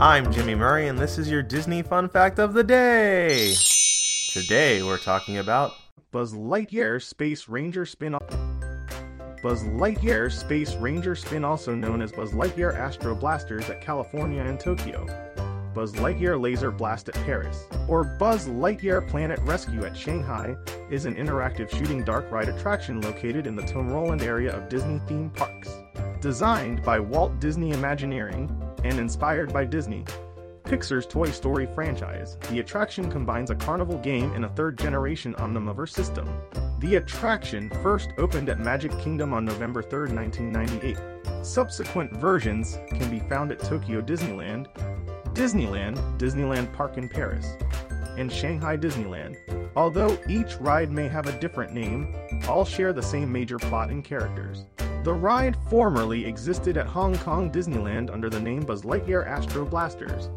I'm Jimmy Murray, and this is your Disney Fun Fact of the Day. Today we're talking about Buzz Lightyear Space Ranger spin off. Buzz Lightyear Space Ranger spin, also known as Buzz Lightyear Astro Blasters at California and Tokyo. Buzz Lightyear Laser Blast at Paris, or Buzz Lightyear Planet Rescue at Shanghai, is an interactive shooting dark ride attraction located in the Tomorrowland area of Disney theme parks. Designed by Walt Disney Imagineering and inspired by Disney, Pixar's Toy Story franchise, the attraction combines a carnival game and a third generation Omnimover system. The attraction first opened at Magic Kingdom on November 3, 1998. Subsequent versions can be found at Tokyo Disneyland, Disneyland, Disneyland Park in Paris, and Shanghai Disneyland. Although each ride may have a different name, all share the same major plot and characters. The ride formerly existed at Hong Kong Disneyland under the name Buzz Lightyear Astro Blasters,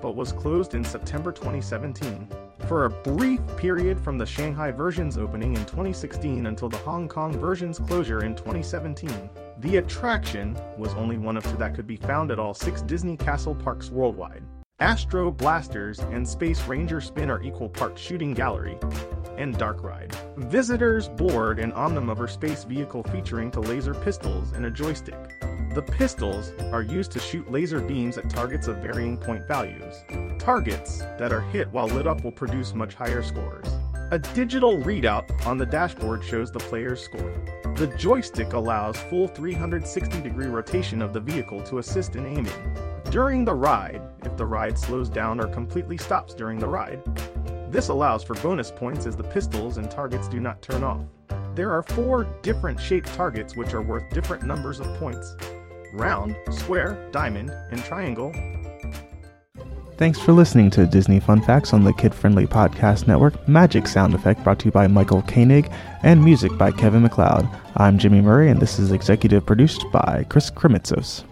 but was closed in September 2017. For a brief period from the Shanghai version's opening in 2016 until the Hong Kong version's closure in 2017, the attraction was only one of two that could be found at all six Disney Castle parks worldwide. Astro Blasters and Space Ranger Spin are equal parts shooting gallery and dark ride. Visitors board an Omnimover space vehicle featuring two laser pistols and a joystick. The pistols are used to shoot laser beams at targets of varying point values. Targets that are hit while lit up will produce much higher scores. A digital readout on the dashboard shows the player's score. The joystick allows full 360 degree rotation of the vehicle to assist in aiming. During the ride, if the ride slows down or completely stops during the ride, this allows for bonus points as the pistols and targets do not turn off. There are four different shaped targets which are worth different numbers of points round, square, diamond, and triangle. Thanks for listening to Disney Fun Facts on the Kid Friendly Podcast Network. Magic sound effect brought to you by Michael Koenig and music by Kevin MacLeod. I'm Jimmy Murray, and this is executive produced by Chris Kremitzos.